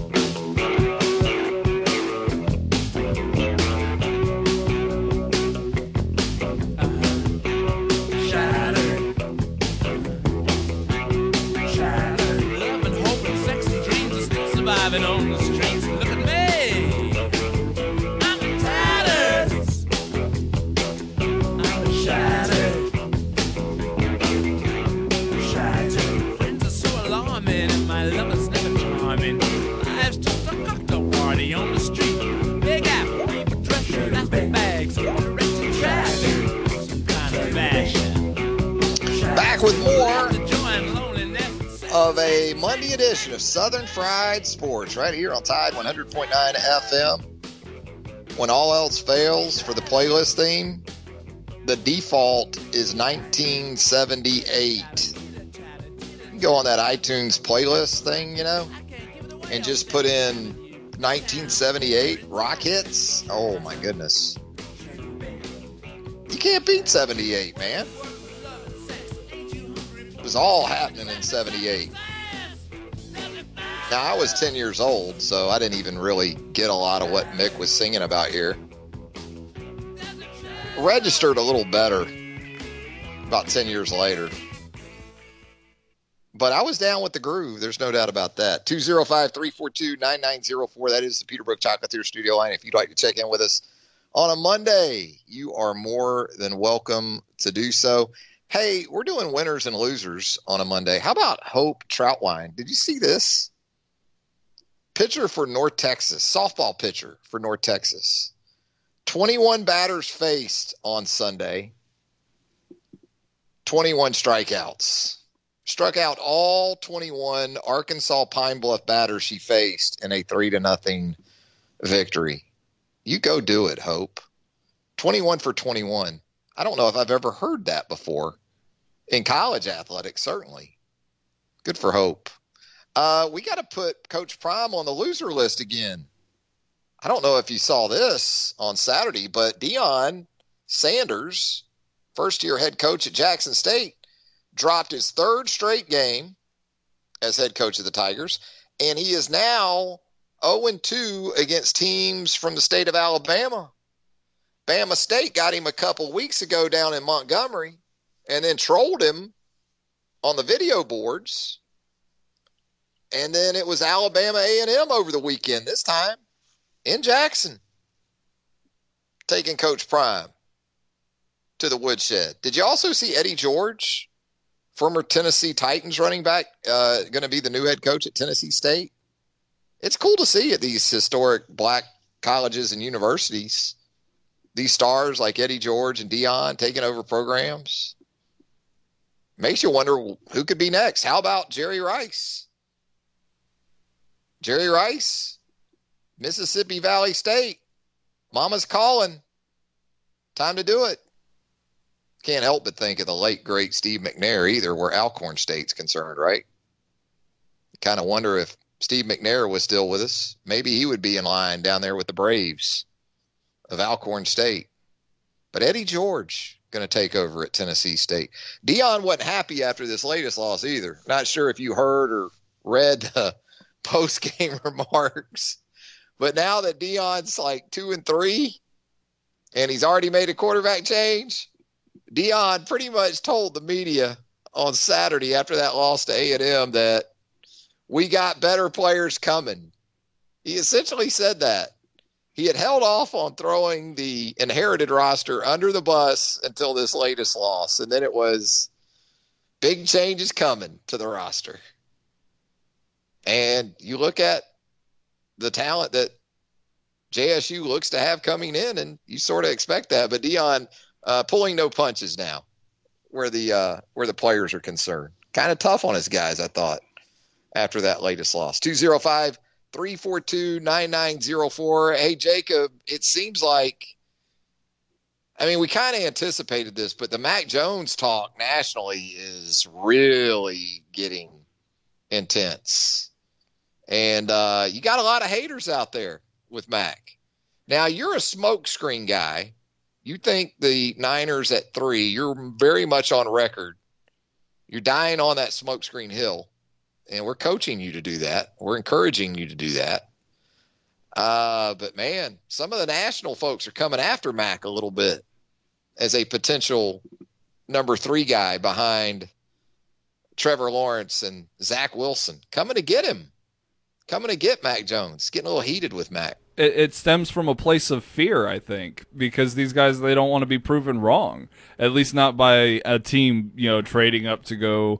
Speaker 2: Monday edition of Southern Fried Sports right here on Tide 100.9 FM. When all else fails for the playlist theme, the default is 1978. You go on that iTunes playlist thing, you know, and just put in 1978 rock hits. Oh my goodness. You can't beat 78, man. It was all happening in 78. Now, I was 10 years old, so I didn't even really get a lot of what Mick was singing about here. Registered a little better about 10 years later. But I was down with the groove. There's no doubt about that. 205 342 9904. That is the Peterbrooke Chocolatier studio line. If you'd like to check in with us on a Monday, you are more than welcome to do so. Hey, we're doing winners and losers on a Monday. How about Hope Troutwine? Did you see this? Pitcher for North Texas, softball pitcher for North Texas. 21 batters faced on Sunday, 21 strikeouts. Struck out all 21 Arkansas Pine Bluff batters she faced in a 3 to nothing victory. You go do it, Hope. 21 for 21. I don't know if I've ever heard that before in college athletics, certainly. Good for Hope. Uh, we got to put Coach Prime on the loser list again. I don't know if you saw this on Saturday, but Deion Sanders, first year head coach at Jackson State, dropped his third straight game as head coach of the Tigers, and he is now 0 2 against teams from the state of Alabama. Bama State got him a couple weeks ago down in Montgomery and then trolled him on the video boards and then it was Alabama A&M over the weekend this time in Jackson taking Coach Prime to the woodshed. Did you also see Eddie George, former Tennessee Titans running back, uh, going to be the new head coach at Tennessee State? It's cool to see at these historic black colleges and universities these stars like Eddie George and Deion taking over programs. Makes you wonder who could be next. How about Jerry Rice? Jerry Rice, Mississippi Valley State. Mama's calling. Time to do it. Can't help but think of the late, great Steve McNair either, where Alcorn State's concerned, right? Kind of wonder if Steve McNair was still with us. Maybe he would be in line down there with the Braves of Alcorn State. But Eddie George going to take over at Tennessee State. Deion wasn't happy after this latest loss either. Not sure if you heard or read the post game remarks. But now that Deion's like two and three, and he's already made a quarterback change, Deion pretty much told the media on Saturday after that loss to A and M that we got better players coming. He essentially said that. He had held off on throwing the inherited roster under the bus until this latest loss, and then it was big changes coming to the roster. And you look at the talent that JSU looks to have coming in, and you sort of expect that. But Deion uh, pulling no punches now, where the uh, where the players are concerned. Kind of tough on his guys, I thought, after that latest loss. 205 342 9904. Hey, Jacob, it seems like, I mean, we kind of anticipated this, but the Mac Jones talk nationally is really getting intense. And uh, you got a lot of haters out there with Mac. Now, you're a smokescreen guy. You think the Niners at three, you're very much on record. You're dying on that smokescreen hill. And we're coaching you to do that. We're encouraging you to do that. Uh, but man, some of the national folks are coming after Mac a little bit as a potential number three guy behind Trevor Lawrence and Zach Wilson, coming to get him coming to get Mac Jones. Getting a little heated with Mac.
Speaker 3: It, it, stems from a place of fear, I think, because these guys they don't want to be proven wrong. At least not by a team, you know, trading up to go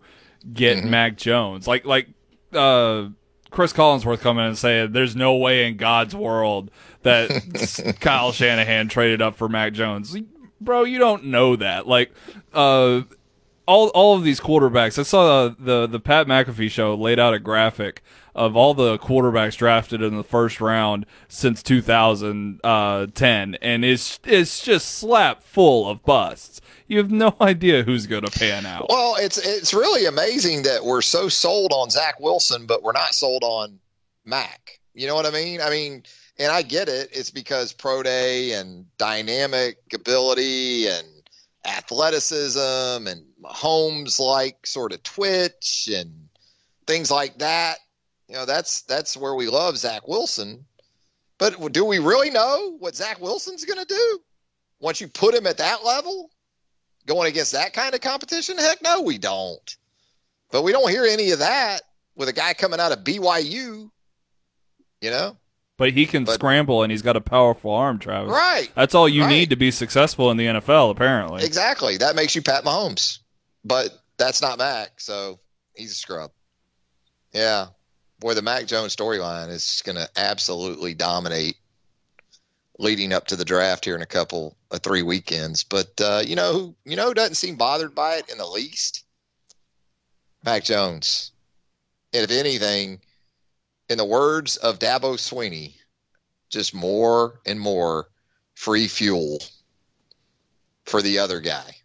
Speaker 3: get mm-hmm. Mac Jones. Like like uh, Cris Collinsworth coming and saying, "There's no way in God's world that Kyle Shanahan traded up for Mac Jones." Bro, you don't know that. Like, uh, all all of these quarterbacks. I saw the, the the Pat McAfee show laid out a graphic of all the quarterbacks drafted in the first round since 2010, uh, and it's it's just slap full of busts. You have no idea who's going to pan out.
Speaker 2: Well, it's it's really amazing that we're so sold on Zach Wilson, but we're not sold on Mac. You know what I mean? I mean, and I get it. It's because pro day and dynamic ability and athleticism and Holmes like sort of twitch and things like that. You know, that's that's where we love Zach Wilson. But do we really know what Zach Wilson's going to do once you put him at that level, going against that kind of competition? Heck, no, we don't. But we don't hear any of that with a guy coming out of BYU. You know,
Speaker 3: but he can but, scramble and he's got a powerful arm, Travis.
Speaker 2: Right.
Speaker 3: That's all you
Speaker 2: right.
Speaker 3: need to be successful in the NFL, apparently.
Speaker 2: Exactly. That makes you Pat Mahomes. But that's not Mac, so he's a scrub. Yeah. Boy, the Mac Jones storyline is just going to absolutely dominate leading up to the draft here in a couple of three weekends. But uh, you know you know who doesn't seem bothered by it in the least? Mac Jones. And if anything, in the words of Dabo Swinney, just more and more free fuel for the other guy.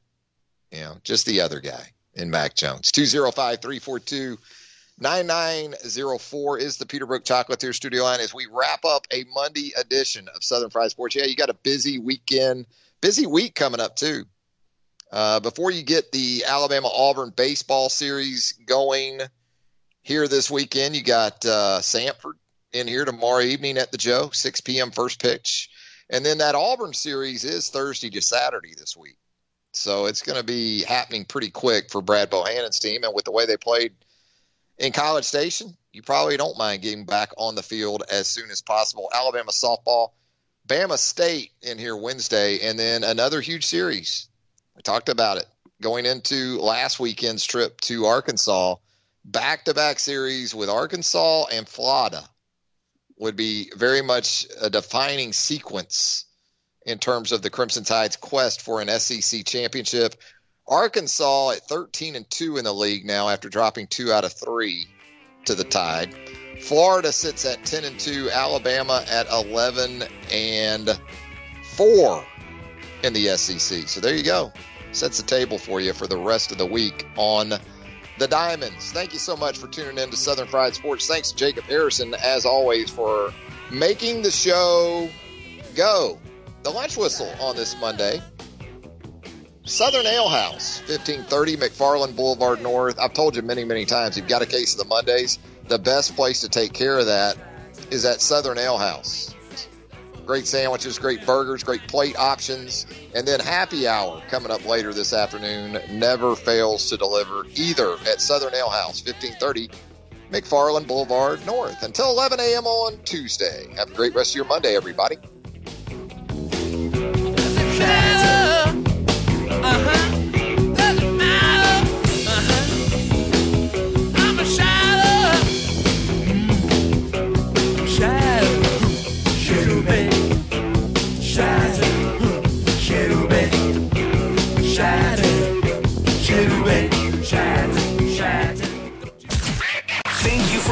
Speaker 2: You know, just the other guy in Mac Jones. 205 342 9904 is the Peterbrooke Chocolatier studio line as we wrap up a Monday edition of Southern Fried Sports. Yeah, you got a busy weekend, busy week coming up too. Uh, before you get the Alabama Auburn baseball series going, here this weekend. You got uh, Samford in here tomorrow evening at the Joe, 6 p.m. first pitch. And then that Auburn series is Thursday to Saturday this week. So it's going to be happening pretty quick for Brad Bohannon's team. And with the way they played in College Station, you probably don't mind getting back on the field as soon as possible. Alabama softball, Bama State in here Wednesday, and then another huge series. I talked about it going into last weekend's trip to Arkansas back to back series with Arkansas and Florida would be very much a defining sequence in terms of the Crimson Tide's quest for an SEC championship. Arkansas at 13 and 2 in the league now after dropping 2 out of 3 to the Tide. Florida sits at 10 and 2, Alabama at 11 and 4 in the SEC. So there you go. Sets the table for you for the rest of the week on the Diamonds. Thank you so much for tuning in to Southern Fried Sports. Thanks to Jacob Harrison, as always, for making the show go. The lunch whistle on this Monday. Southern Ale House, 1530 McFarland Boulevard North. I've told you many, many times, you've got a case of the Mondays. The best place to take care of that is at Southern Ale House. Great sandwiches, great burgers, great plate options. And then happy hour coming up later this afternoon never fails to deliver either at Southern Ale House, 1530 McFarland Boulevard North. Until 11 a.m. on Tuesday. Have a great rest of your Monday, everybody.